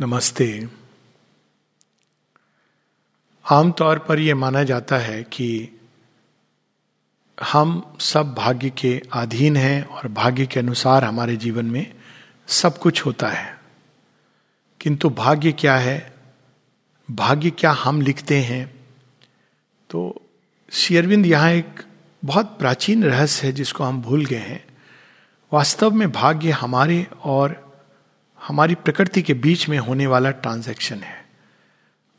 नमस्ते। आमतौर पर यह माना जाता है कि हम सब भाग्य के अधीन हैं और भाग्य के अनुसार हमारे जीवन में सब कुछ होता है। किंतु भाग्य क्या है? भाग्य क्या हम लिखते हैं? तो शेयरविंद यहाँ एक बहुत प्राचीन रहस्य है जिसको हम भूल गए हैं। वास्तव में भाग्य हमारे और हमारी प्रकृति के बीच में होने वाला ट्रांजैक्शन है।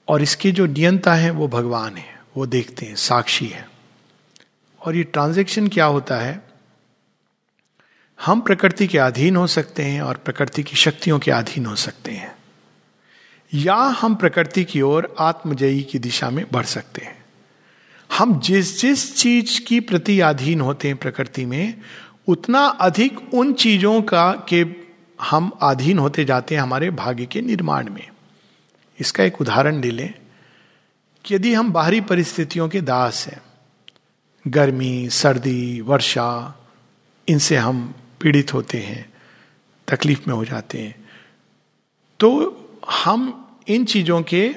और इसके जो नियंता है, वो भगवान है, वो देखते हैं, साक्षी है। और ये ट्रांजैक्शन क्या होता है? हम प्रकृति के अधीन हो सकते हैं और प्रकृति की शक्तियों के अधीन हो सकते हैं। या हम प्रकृति की ओर आत्मजयी की दिशा में बढ़ सकते हैं। हम जिस जिस चीज़ की प्रति अधीन होते हैं प्रकृति में, उतना अधिक उन चीज़ों का के हम अधीन होते जाते हैं हमारे भाग्य के निर्माण में। इसका एक उदाहरण ले लें कि यदि हम बाहरी परिस्थितियों के दास हैं, गर्मी, सर्दी, वर्षा, इनसे हम पीड़ित होते हैं, तकलीफ़ में हो जाते हैं तो हम इन चीज़ों के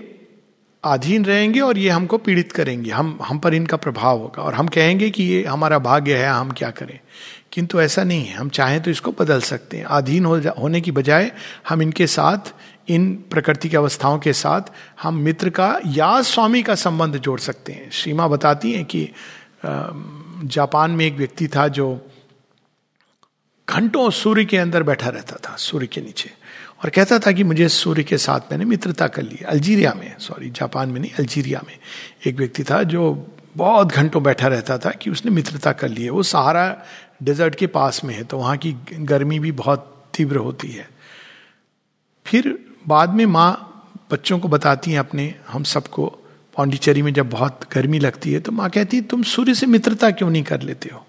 अधीन रहेंगे और ये हमको पीड़ित करेंगे। हम हम पर इनका प्रभाव होगा और हम कहेंगे कि ये हमारा भाग्य है, हम क्या करें? किंतु ऐसा नहीं है। हम चाहें तो इसको बदल सकते हैं। अधीन हो होने की बजाय हम इनके साथ, इन प्रकृति की अवस्थाओं के साथ हम मित्र का या स्वामी का संबंध जोड़ सकते हैं। श्रीमा बताती हैं कि जापान में एक व्यक्ति था जो घंटों सूर्य के अंदर बैठा रहता था, सूर्य के नीचे। और कहता था कि मुझे सूर्य के साथ मैंने मित्रता कर ली, अल्जीरिया में, सॉरी, जापान में नहीं, अल्जीरिया में। एक व्यक्ति था जो बहुत घंटों बैठा रहता था कि उसने मित्रता कर ली है। वो सहारा डेजर्ट के पास में है तो वहाँ की गर्मी भी बहुत तीव्र होती है। फिर बाद में माँ बच्चों को बताती हैं अपने, हम सबको पाण्डिचेरी में जब बहुत गर्मी लगती है तो माँ कहती है, तुम सूर्य से मित्रता क्यों नहीं कर लेते हो?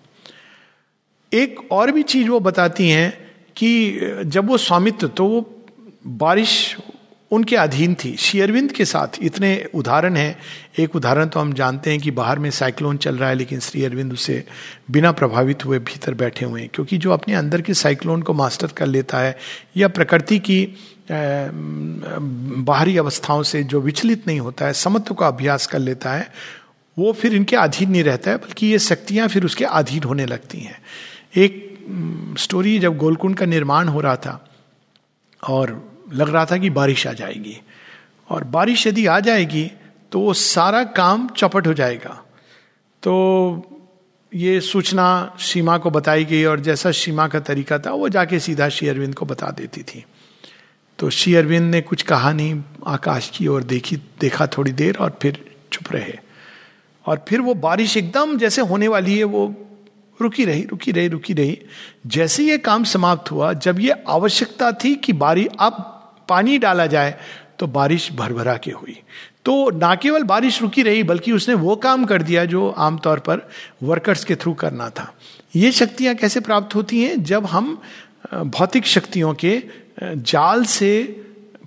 एक और भी चीज़ वो बताती हैं कि जब वो स्वामित्व तो वो बारिश उनके अधीन थी। शेयरविंद के साथ इतने उदाहरण हैं। एक उदाहरण तो हम जानते हैं कि बाहर में साइक्लोन चल रहा है, लेकिन श्री अरविंद उसे बिना प्रभावित हुए भीतर बैठे हुए हैं। क्योंकि जो अपने अंदर के साइक्लोन को मास्टर कर लेता है, या प्रकृति की बाहरी अवस्थाओं से जो विचलित नहीं होता है, समत्व का अभ्यास कर लेता है, वो फिर इनके अधीन नहीं रहता है, बल्कि ये शक्तियाँ फिर उसके अधीन होने लगती हैं। एक स्टोरी जब गोलकुंड का निर्माण हो रहा था और लग रहा था कि बारिश आ जाएगी और बारिश यदि आ जाएगी तो वो सारा काम चौपट हो जाएगा। तो ये सूचना सीमा को बताई गई और जैसा सीमा का तरीका था, वो जाके सीधा श्री अरविंद को बता देती थी। तो श्री अरविंद ने कुछ कहा नहीं, आकाश की ओर देखी, देखा थोड़ी देर और फिर चुप रहे। और फिर वो बारिश एकदम जैसे होने वाली है, वो रुकी रही रुकी रही रुकी रही। जैसे ये काम समाप्त हुआ, जब ये आवश्यकता थी कि बारी अब पानी डाला जाए तो बारिश भरभरा के हुई। तो ना केवल बारिश रुकी रही, बल्कि उसने वो काम कर दिया जो आमतौर पर वर्कर्स के थ्रू करना था। ये शक्तियाँ कैसे प्राप्त होती हैं? जब हम भौतिक शक्तियों के जाल से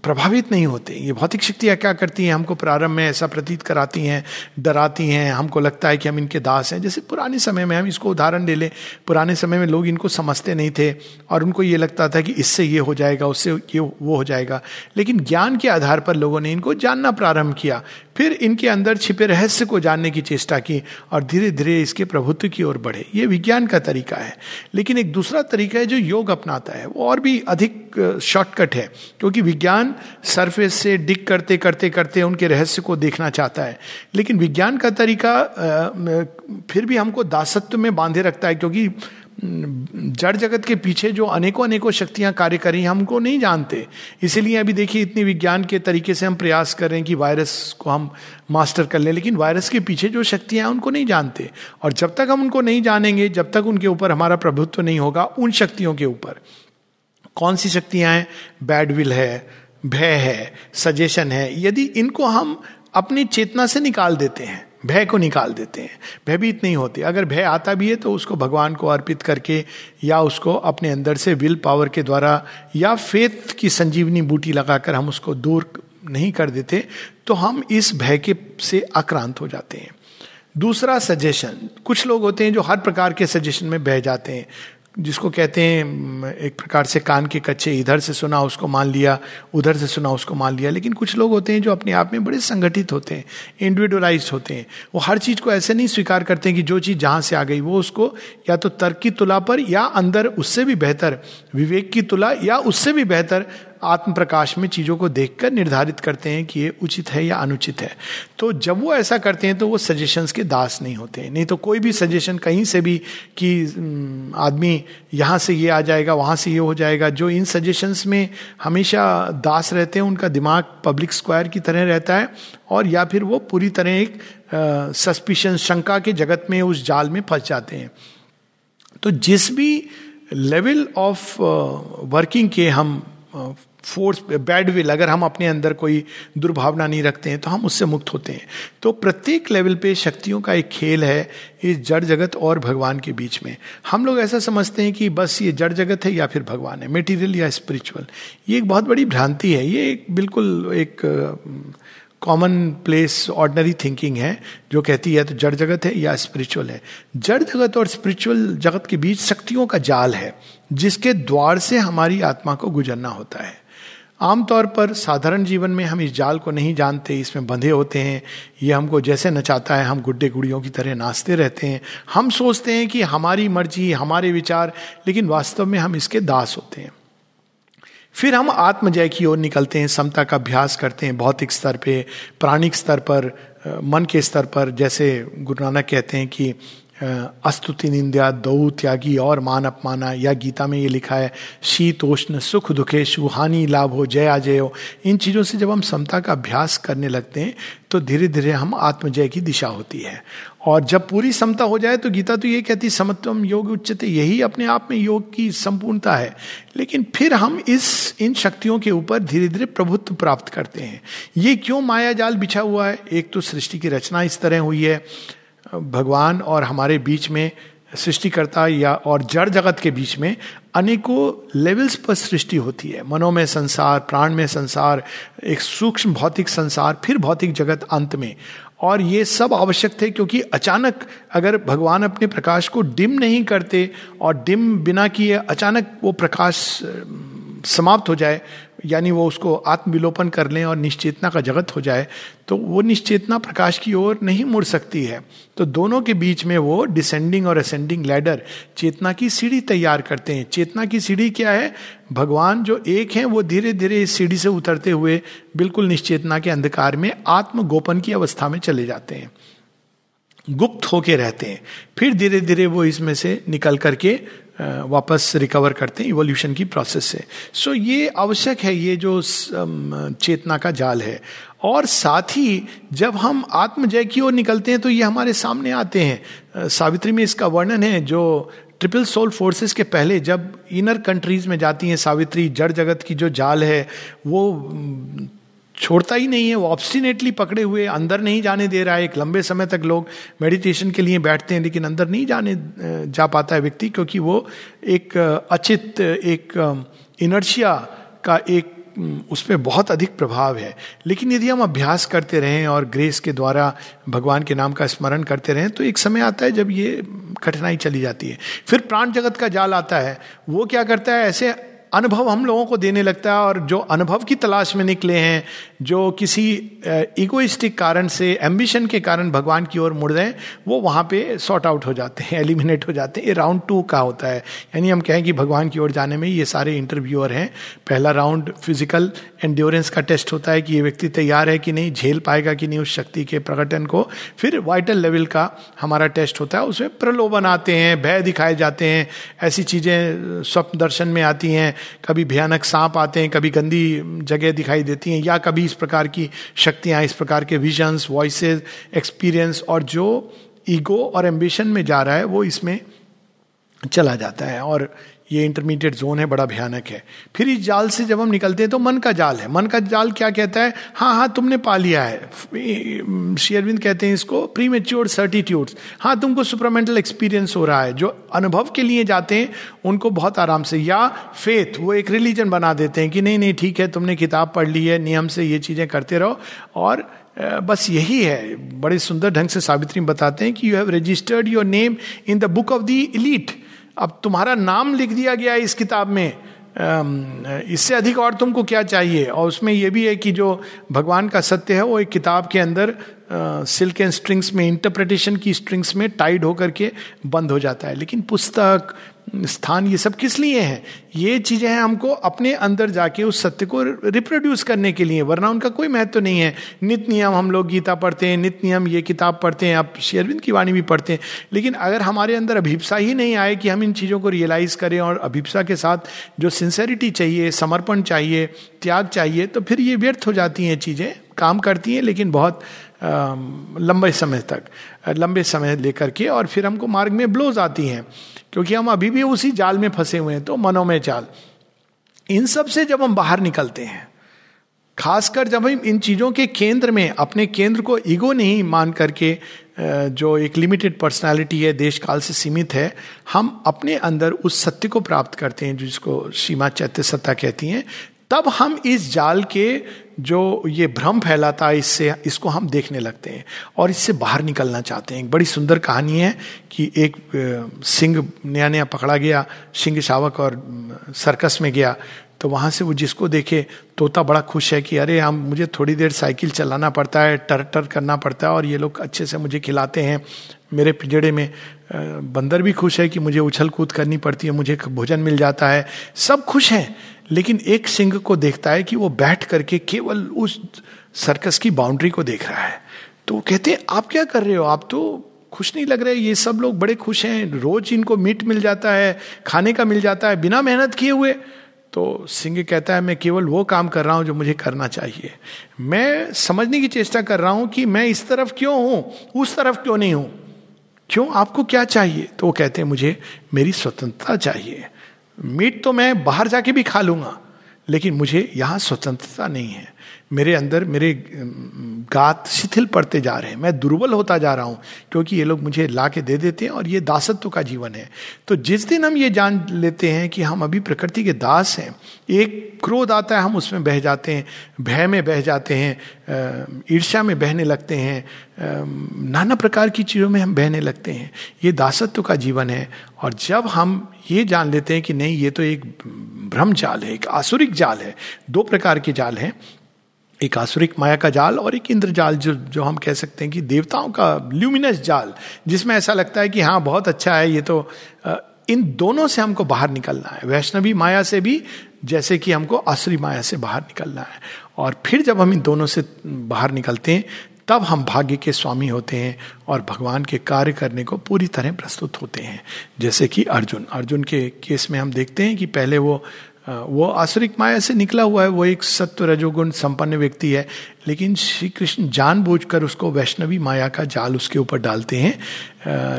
प्रभावित नहीं होते। ये भौतिक शक्तियाँ क्या करती हैं? हमको प्रारंभ में ऐसा प्रतीत कराती हैं, डराती हैं, हमको लगता है कि हम इनके दास हैं। जैसे पुराने समय में हम इसको उदाहरण ले लें। पुराने समय में लोग इनको समझते नहीं थे और उनको ये लगता था कि इससे ये हो जाएगा, उससे ये वो हो जाएगा। लेकिन ज्ञान के आधार पर लोगों ने इनको जानना प्रारंभ किया। फिर इनके अंदर छिपे रहस्य को जानने की चेष्टा की और धीरे धीरे इसके प्रभुत्व की ओर बढ़े। ये विज्ञान का तरीका है। लेकिन एक दूसरा तरीका है जो योग अपनाता है। वो और भी अधिक शॉर्टकट है, क्योंकि विज्ञान सरफेस से डिक करते करते करते उनके रहस्य को देखना चाहता है। लेकिन विज्ञान का तरीका फिर भी हमको दासत्व में बांधे रखता है, क्योंकि जड़ जगत के पीछे जो अनेकों अनेकों शक्तियाँ कार्य करी, हमको नहीं जानते। इसीलिए अभी देखिए, इतनी विज्ञान के तरीके से हम प्रयास कर रहे हैं कि वायरस को हम मास्टर कर लें, लेकिन वायरस के पीछे जो शक्तियाँ हैं, उनको नहीं जानते। और जब तक हम उनको नहीं जानेंगे, जब तक उनके ऊपर हमारा प्रभुत्व नहीं होगा, उन शक्तियों के ऊपर। कौन सी शक्तियाँ हैं? बैड विल है, भय है सजेशन है। यदि इनको हम अपनी चेतना से निकाल देते हैं, भय को निकाल देते हैं, भयभीत नहीं होते। अगर भय आता भी है तो उसको भगवान को अर्पित करके या उसको अपने अंदर से विल पावर के द्वारा या फेथ की संजीवनी बूटी लगाकर हम उसको दूर नहीं कर देते तो हम इस भय के से आक्रांत हो जाते हैं। दूसरा सजेशन कुछ लोग होते हैं जो हर प्रकार के सजेशन में बह जाते हैं। जिसको कहते हैं, एक प्रकार से कान के कच्चे, इधर से सुना उसको मान लिया, उधर से सुना उसको मान लिया। लेकिन कुछ लोग होते हैं जो अपने आप में बड़े संगठित होते हैं इंडिविजुअलाइज होते हैं। वो हर चीज़ को ऐसे नहीं स्वीकार करते हैं कि जो चीज़ जहाँ से आ गई, वो उसको या तो तर्क की तुला पर या अंदर उससे भी बेहतर, विवेक की तुला या उससे भी बेहतर आत्म प्रकाश में चीज़ों को देखकर निर्धारित करते हैं कि ये उचित है या अनुचित है। तो जब वो ऐसा करते हैं तो वो सजेशंस के दास नहीं होते नहीं तो कोई भी सजेशन कहीं से भी कि आदमी यहाँ से ये आ जाएगा, वहाँ से ये हो जाएगा, जो इन सजेशंस में हमेशा दास रहते हैं, उनका दिमाग पब्लिक स्क्वायर की तरह रहता है और या फिर वो पूरी तरह एक सस्पिशन शंका के जगत में, उस जाल में फंस जाते हैं। तो जिस भी लेवल ऑफ़ वर्किंग के हम फोर्स बैड विल अगर हम अपने अंदर कोई दुर्भावना नहीं रखते हैं तो हम उससे मुक्त होते हैं। तो प्रत्येक लेवल पे शक्तियों का एक खेल है इस जड़ जगत और भगवान के बीच में। हम लोग ऐसा समझते हैं कि बस ये जड़ जगत है या फिर भगवान है मेटीरियल या स्पिरिचुअल ये एक बहुत बड़ी भ्रांति है। ये एक बिल्कुल एक कॉमन प्लेस ऑर्डनरी थिंकिंग है, जो कहती है तो जड़ जगत है या स्पिरिचुअल है। जड़ जगत और स्पिरिचुअल जगत के बीच शक्तियों का जाल है। जिसके द्वार से हमारी आत्मा को गुजरना होता है। आमतौर पर साधारण जीवन में हम इस जाल को नहीं जानते, इसमें बंधे होते हैं। ये हमको जैसे नचाता है, हम गुड्डे गुड़ियों की तरह नाचते रहते हैं। हम सोचते हैं कि हमारी मर्ज़ी, हमारे विचार, लेकिन वास्तव में हम इसके दास होते हैं। फिर हम आत्मजय की ओर निकलते हैं, समता का अभ्यास करते हैं, भौतिक स्तर पे, प्राणिक स्तर पर मन के स्तर पर। जैसे गुरु नानक कहते हैं कि अस्तुति निंदा दौ त्यागी और मान अपमाना। या गीता में ये लिखा है शीतोष्ण सुख दुखे, सुहानी लाभ हो जय। अजय हो इन चीज़ों से जब हम समता का अभ्यास करने लगते हैं तो धीरे धीरे हम आत्मजय की दिशा होती है। और जब पूरी समता हो जाए तो गीता तो ये कहती, समत्वम योग उच्चते यही अपने आप में योग की संपूर्णता है। लेकिन फिर हम इस, इन शक्तियों के ऊपर धीरे धीरे प्रभुत्व प्राप्त करते हैं। ये क्यों माया जाल बिछा हुआ है? एक तो सृष्टि की रचना इस तरह हुई है। भगवान और हमारे बीच में सृष्टिकर्ता या और जड़ जगत के बीच में अनेकों लेवल्स पर सृष्टि होती है। मनो में संसार, प्राण में संसार, एक सूक्ष्म भौतिक संसार, फिर भौतिक जगत अंत में। और ये सब आवश्यक थे क्योंकि अचानक अगर भगवान अपने प्रकाश को डिम नहीं करते और डिम बिना किए अचानक वो प्रकाश समाप्त हो जाए, यानी वो उसको आत्मविलोपन कर लें और निश्चेतना का जगत हो जाए तो वो निश्चेतना प्रकाश की ओर नहीं मुड़ सकती है। तो दोनों के बीच में वो डिसेंडिंग और असेंडिंग लैडर चेतना की सीढ़ी तैयार करते हैं। चेतना की सीढ़ी क्या है? भगवान जो एक है, वो धीरे धीरे इस सीढ़ी से उतरते हुए बिल्कुल निश्चेतना के अंधकार में, आत्मगोपन की अवस्था में चले जाते हैं। गुप्त होके रहते हैं। फिर धीरे धीरे वो इसमें से निकल करके वापस रिकवर करते हैं इवोल्यूशन की प्रोसेस से। सो so, ये आवश्यक है ये जो चेतना का जाल है। और साथ ही जब हम आत्मजय की ओर निकलते हैं तो ये हमारे सामने आते हैं। सावित्री में इसका वर्णन है जो ट्रिपल सोल फोर्सेस के पहले जब इनर कंट्रीज़ में जाती हैं सावित्री जड़ जगत की जो जाल है वो छोड़ता ही नहीं है, वो ऑब्स्टिनेटली पकड़े हुए, अंदर नहीं जाने दे रहा है। एक लंबे समय तक लोग मेडिटेशन के लिए बैठते हैं, लेकिन अंदर नहीं जाने जा पाता है व्यक्ति, क्योंकि वो एक अचित, एक इनर्शिया का एक उस पर बहुत अधिक प्रभाव है। लेकिन यदि हम अभ्यास करते रहें और ग्रेस के द्वारा भगवान के नाम का स्मरण करते रहें तो एक समय आता है जब ये कठिनाई चली जाती है। फिर प्राण जगत का जाल आता है। वो क्या करता है? ऐसे अनुभव हम लोगों को देने लगता है और जो अनुभव की तलाश में निकले हैं जो किसी इगोइस्टिक कारण से एम्बिशन के कारण भगवान की ओर मुड़ रहे हैं वो वहाँ पे सॉर्ट आउट हो जाते हैं एलिमिनेट हो जाते हैं। ये राउंड टू का होता है। यानी हम कहें कि भगवान की ओर जाने में ये सारे इंटरव्यूअर हैं। पहला राउंड फ़िज़िकल एंड्योरेंस का टेस्ट होता है कि ये व्यक्ति तैयार है कि नहीं, झेल पाएगा कि नहीं उस शक्ति के प्रकटन को। फिर वाइटल लेवल का हमारा टेस्ट होता है, उसमें प्रलोभन आते हैं, भय दिखाए जाते हैं। ऐसी चीज़ें स्वप्न दर्शन में आती हैं। कभी भयानक सांप आते हैं, कभी गंदी जगह दिखाई देती हैं, या कभी इस प्रकार की शक्तियाँ, इस प्रकार के विजन्स वॉइसेस एक्सपीरियंस और जो ईगो और एम्बिशन में जा रहा है, वो इसमें चला जाता है। और ये इंटरमीडिएट जोन है, बड़ा भयानक है। फिर इस जाल से जब हम निकलते हैं तो मन का जाल है। मन का जाल क्या कहता है? हाँ हाँ तुमने पा लिया है। शेयरविंद कहते हैं इसको प्री मेच्योर सर्टिट्यूड्स हाँ तुमको सुपरमेंटल एक्सपीरियंस हो रहा है। जो अनुभव के लिए जाते हैं, उनको बहुत आराम से, या फेथ वो एक रिलीजन बना देते हैं कि नहीं नहीं, ठीक है, तुमने किताब पढ़ ली है, नियम से ये चीज़ें करते रहो। और बस यही है। बड़े सुंदर ढंग से सावित्री बताते हैं कि you have registered your name in the book of the elite अब तुम्हारा नाम लिख दिया गया है इस किताब में। इससे अधिक और तुमको क्या चाहिए? और उसमें यह भी है कि जो भगवान का सत्य है, वो एक किताब के अंदर सिल्क एंड स्ट्रिंग्स में इंटरप्रिटेशन की स्ट्रिंग्स में टाइड होकर के बंद हो जाता है। लेकिन पुस्तक स्थान ये सब किस लिए हैं? ये चीज़ें हैं हमको अपने अंदर जाके उस सत्य को रिप्रोड्यूस करने के लिए, वरना उनका कोई महत्व तो नहीं है। नित नियम हम लोग गीता पढ़ते हैं, नित नियम ये किताब पढ़ते हैं, आप शेरविंद की वाणी भी पढ़ते हैं। लेकिन अगर हमारे अंदर अभिप्सा ही नहीं आए कि हम इन चीज़ों को रियलाइज़ करें और अभिप्सा के साथ जो सिंसेरिटी चाहिए, समर्पण चाहिए, त्याग चाहिए तो फिर ये व्यर्थ हो जाती हैं चीज़ें, काम करती हैं, लेकिन बहुत लंबे समय तक लंबे समय लेकर के और फिर हमको मार्ग में ब्लोज आती हैं, क्योंकि हम अभी भी उसी जाल में फंसे हुए हैं तो मनोमय जाल। इन सबसे जब हम बाहर निकलते हैं, खासकर जब हम इन चीज़ों के केंद्र में, अपने केंद्र को ईगो नहीं मान करके जो एक लिमिटेड पर्सनालिटी है देश काल से सीमित है, हम अपने अंदर उस सत्य को प्राप्त करते हैं, जिसको सीमा चैत्य सत्ता कहती हैं, तब हम इस जाल के जो ये भ्रम फैलाता है, इससे, इसको हम देखने लगते हैं और इससे बाहर निकलना चाहते हैं। एक बड़ी सुंदर कहानी है कि एक सिंह नया नया पकड़ा गया, सिंह शावक और सर्कस में गया। तो वहाँ से वो जिसको देखे, तोता बड़ा खुश है कि अरे, हम, मुझे थोड़ी देर साइकिल चलाना पड़ता है, टर टर करना पड़ता है और ये लोग अच्छे से मुझे खिलाते हैं। मेरे पिंजड़े में बंदर भी खुश है कि मुझे उछल कूद करनी पड़ती है, मुझे भोजन मिल जाता है। सब खुश हैं। लेकिन एक सिंह को देखता है कि वो बैठ करके केवल उस सर्कस की बाउंड्री को देख रहा है। तो वो कहते हैं, आप क्या कर रहे हो? आप तो खुश नहीं लग रहे। ये सब लोग बड़े खुश हैं। रोज इनको मीट मिल जाता है, खाने का मिल जाता है, बिना मेहनत किए हुए। तो सिंह कहता है, मैं केवल वो काम कर रहा हूँ जो मुझे करना चाहिए। मैं समझने की चेष्टा कर रहा हूँ कि मैं इस तरफ़ क्यों हूँ, उस तरफ़ क्यों नहीं हूँ? क्यों? आपको क्या चाहिए? तो वो कहते हैं, मुझे मेरी स्वतंत्रता चाहिए। मीट तो मैं बाहर जाके भी खा लूँगा, लेकिन मुझे यहाँ स्वतंत्रता नहीं है। मेरे अंदर, मेरे गात शिथिल पड़ते जा रहे हैं। मैं दुर्बल होता जा रहा हूँ, क्योंकि ये लोग मुझे ला के दे देते हैं और ये दासत्व का जीवन है। तो जिस दिन हम ये जान लेते हैं कि हम अभी प्रकृति के दास हैं, एक क्रोध आता है, हम उसमें बह जाते हैं, भय में बह जाते हैं ईर्ष्या में बहने लगते हैं नाना प्रकार की चीज़ों में हम बहने लगते हैं। ये दासत्व का जीवन है, और जब हम ये जान लेते हैं कि नहीं, ये तो एक भ्रम जाल है, एक आसुरिक जाल है। दो प्रकार के जाल हैं, एक आसुरिक माया का जाल और एक इंद्र जाल, जो जो हम कह सकते हैं कि देवताओं का ल्यूमिनस जाल, जिसमें ऐसा लगता है कि हाँ बहुत अच्छा है, ये तो इन दोनों से हमको बाहर निकलना है। वैष्णवी माया से भी, जैसे कि हमको आसुरी माया से बाहर निकलना है। और फिर जब हम इन दोनों से बाहर निकलते हैं तब हम भाग्य के स्वामी होते हैं और भगवान के कार्य करने को पूरी तरह प्रस्तुत होते हैं। जैसे कि अर्जुन अर्जुन के केस में हम देखते हैं कि पहले वो वो आसुरिक माया से निकला हुआ है, वो एक सत्व रजोगुण संपन्न व्यक्ति है। लेकिन श्री कृष्ण जानबूझकर उसको वैष्णवी माया का जाल उसके ऊपर डालते हैं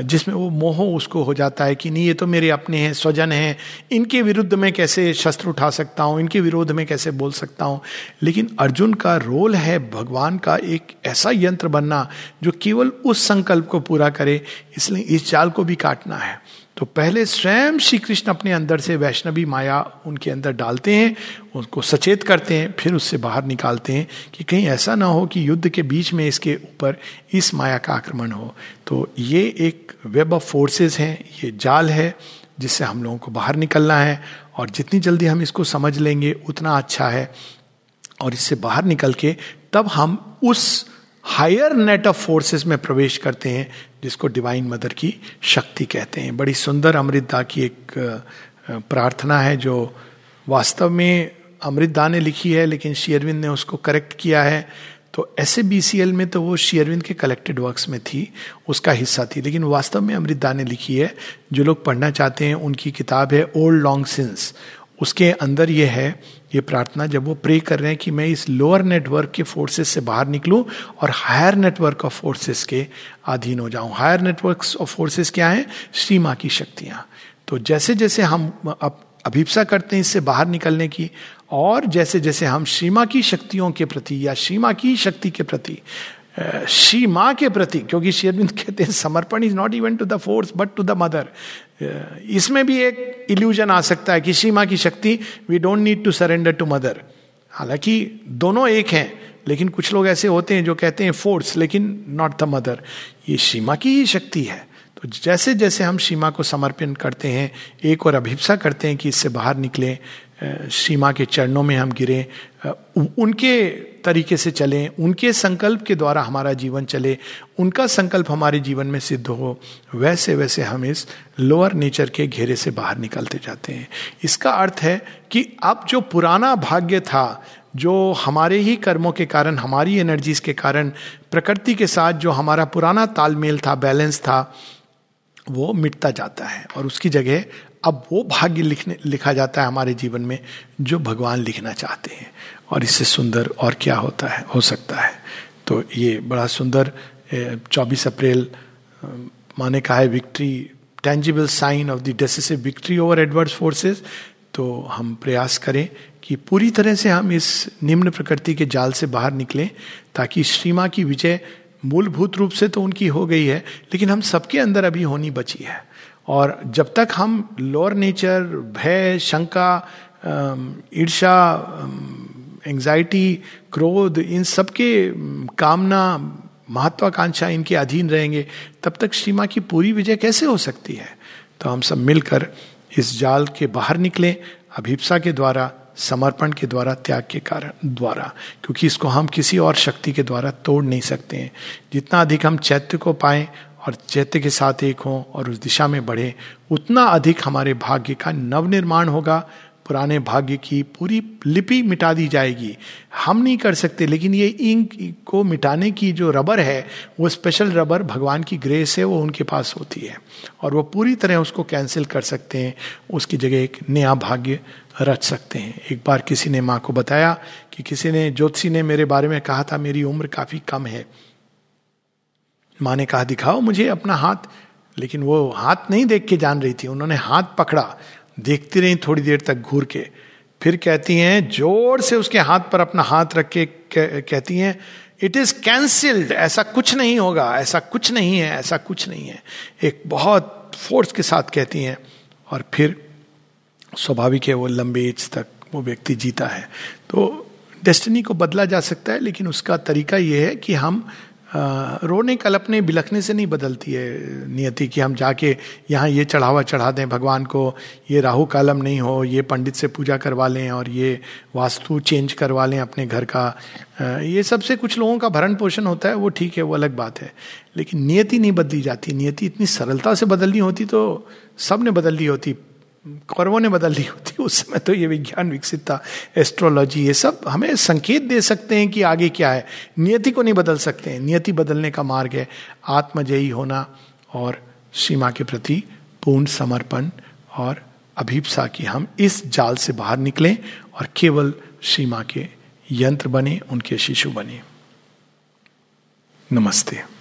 जिसमें वो मोह उसको हो जाता है कि नहीं, ये तो मेरे अपने हैं, स्वजन हैं, इनके विरुद्ध में कैसे शस्त्र उठा सकता हूँ, इनके विरोध में कैसे बोल सकता हूँ? लेकिन अर्जुन का रोल है भगवान का एक ऐसा यंत्र बनना, जो केवल उस संकल्प को पूरा करे, इसलिए इस जाल को भी काटना है। तो पहले स्वयं श्री कृष्ण अपने अंदर से वैष्णवी माया उनके अंदर डालते हैं, उनको सचेत करते हैं, फिर उससे बाहर निकालते हैं कि कहीं ऐसा ना हो कि युद्ध के बीच में इसके ऊपर इस माया का आक्रमण हो। तो ये एक वेब ऑफ़ फोर्सेस हैं, ये जाल है जिससे हम लोगों को बाहर निकलना है और जितनी जल्दी हम इसको समझ लेंगे, उतना अच्छा है। और इससे बाहर निकल के तब हम उस हायर नेट ऑफ़ फोर्सेस में प्रवेश करते हैं जिसको डिवाइन मदर की शक्ति कहते हैं। बड़ी सुंदर अमृतदा की एक प्रार्थना है जो वास्तव में अमृतदा ने लिखी है, लेकिन शेयरविंद ने उसको करेक्ट किया है। तो ऐसे बी में तो वो शेयरविंद के कलेक्टेड वर्क्स में थी, उसका हिस्सा थी। लेकिन वास्तव में अमृतदा ने लिखी है। जो लोग पढ़ना चाहते हैं, उनकी किताब है ओल्ड लॉन्ग सिंस उसके अंदर ये है, ये प्रार्थना जब वो प्रे कर रहे हैं कि मैं इस लोअर नेटवर्क के फोर्सेस से बाहर निकलूं और हायर नेटवर्क ऑफ़ फोर्सेस के अधीन हो जाऊँ। हायर नेटवर्क ऑफ़ फोर्सेस क्या है? श्री माँ की शक्तियाँ। तो जैसे जैसे हम अब अभिप्सा करते हैं इससे बाहर निकलने की, और जैसे जैसे हम श्रीमा की शक्तियों के प्रति या श्रीमा की शक्ति के प्रति श्री माँ के प्रति, क्योंकि शेरविंद कहते हैं, समर्पण is not even to the force but to the mother इसमें भी एक इल्यूजन आ सकता है कि श्री माँ की शक्ति we don't need to surrender to mother हालाँकि दोनों एक हैं, लेकिन कुछ लोग ऐसे होते हैं जो कहते हैं फोर्स लेकिन नॉट द मदर ये सीमा की ही शक्ति है। तो जैसे जैसे हम सीमा को समर्पण करते हैं, एक और अभिप्सा करते हैं कि इससे बाहर निकले सीमा के चरणों में हम गिरे उनके तरीके से चलें, उनके संकल्प के द्वारा हमारा जीवन चले, उनका संकल्प हमारे जीवन में सिद्ध हो, वैसे वैसे हम इस लोअर नेचर के घेरे से बाहर निकलते जाते हैं। इसका अर्थ है कि अब जो पुराना भाग्य था, जो हमारे ही कर्मों के कारण, हमारी एनर्जीज के कारण, प्रकृति के साथ जो हमारा पुराना तालमेल था बैलेंस था, वो मिटता जाता है और उसकी जगह अब वो भाग्य लिखने, लिखा जाता है हमारे जीवन में जो भगवान लिखना चाहते हैं। और इससे सुंदर और क्या होता है, हो सकता है। तो ये बड़ा सुंदर चौबीस अप्रैल माने कहा है victory tangible sign of the decisive victory over adverse forces तो हम प्रयास करें कि पूरी तरह से हम इस निम्न प्रकृति के जाल से बाहर निकलें, ताकि श्रीमा की विजय मूलभूत रूप से तो उनकी हो गई है, लेकिन हम सबके अंदर अभी होनी बची है। और जब तक हम लोअर नेचर भय, शंका ईर्षा एंजाइटी क्रोध, इन सब के कामना, महत्वाकांक्षा इनके अधीन रहेंगे, तब तक सीमा की पूरी विजय कैसे हो सकती है? तो हम सब मिलकर इस जाल के बाहर निकले, अभिप्सा के द्वारा, समर्पण के द्वारा, त्याग के कारण द्वारा, क्योंकि इसको हम किसी और शक्ति के द्वारा तोड़ नहीं सकते हैं। जितना अधिक हम चैत्य को पाए और चैत्य के साथ एक हों और उस दिशा में बढ़े, उतना अधिक हमारे भाग्य का नवनिर्माण होगा। पुराने भाग्य की पूरी लिपि मिटा दी जाएगी। हम नहीं कर सकते, लेकिन ये इंक को मिटाने की जो रबर है, वो स्पेशल रबर भगवान की ग्रेस है, वो उनके पास होती है। और वो पूरी तरह उसको कैंसिल कर सकते हैं, उसकी जगह एक नया भाग्य रच सकते हैं। एक बार किसी ने माँ को बताया कि किसी ने, ज्योतिषी ने मेरे बारे में कहा था, मेरी उम्र काफ़ी कम है। माँ ने कहा, दिखाओ मुझे अपना हाथ। लेकिन वो हाथ नहीं देख के जान रही थी। उन्होंने हाथ पकड़ा, देखती रही थोड़ी देर तक घूर के। फिर कहती हैं, ज़ोर से उसके हाथ पर अपना हाथ रख के कहती हैं, इट इज़ कैंसिल्ड, ऐसा कुछ नहीं होगा, ऐसा कुछ नहीं है, ऐसा कुछ नहीं है। एक बहुत फोर्स के साथ कहती हैं, और फिर स्वाभाविक है वो लंबे एज तक वो व्यक्ति जीता है। तो डेस्टिनी को बदला जा सकता है, लेकिन उसका तरीका ये है कि हम रोने कलपने बिलखने से नहीं बदलती है नियति कि हम जाके यहाँ ये चढ़ावा चढ़ा दें, भगवान को ये राहु कालम नहीं हो, ये पंडित से पूजा करवा लें और ये वास्तु चेंज करवा लें अपने घर का। ये सबसे कुछ लोगों का भरण पोषण होता है, वो ठीक है, वो अलग बात है। लेकिन नियति नहीं बदली जाती, नियति इतनी सरलता से बदलनी होती तो सबने बदल ली होती। कौरवों ने बदल ली होती, उस समय तो ये विज्ञान विकसित था एस्ट्रोलॉजी ये सब हमें संकेत दे सकते हैं कि आगे क्या है। नियति को नहीं बदल सकते हैं। नियति बदलने का मार्ग है आत्मजयी होना और सीमा के प्रति पूर्ण समर्पण और अभिप्सा की हम इस जाल से बाहर निकलें और केवल सीमा के यंत्र बने, उनके शिशु बने। नमस्ते।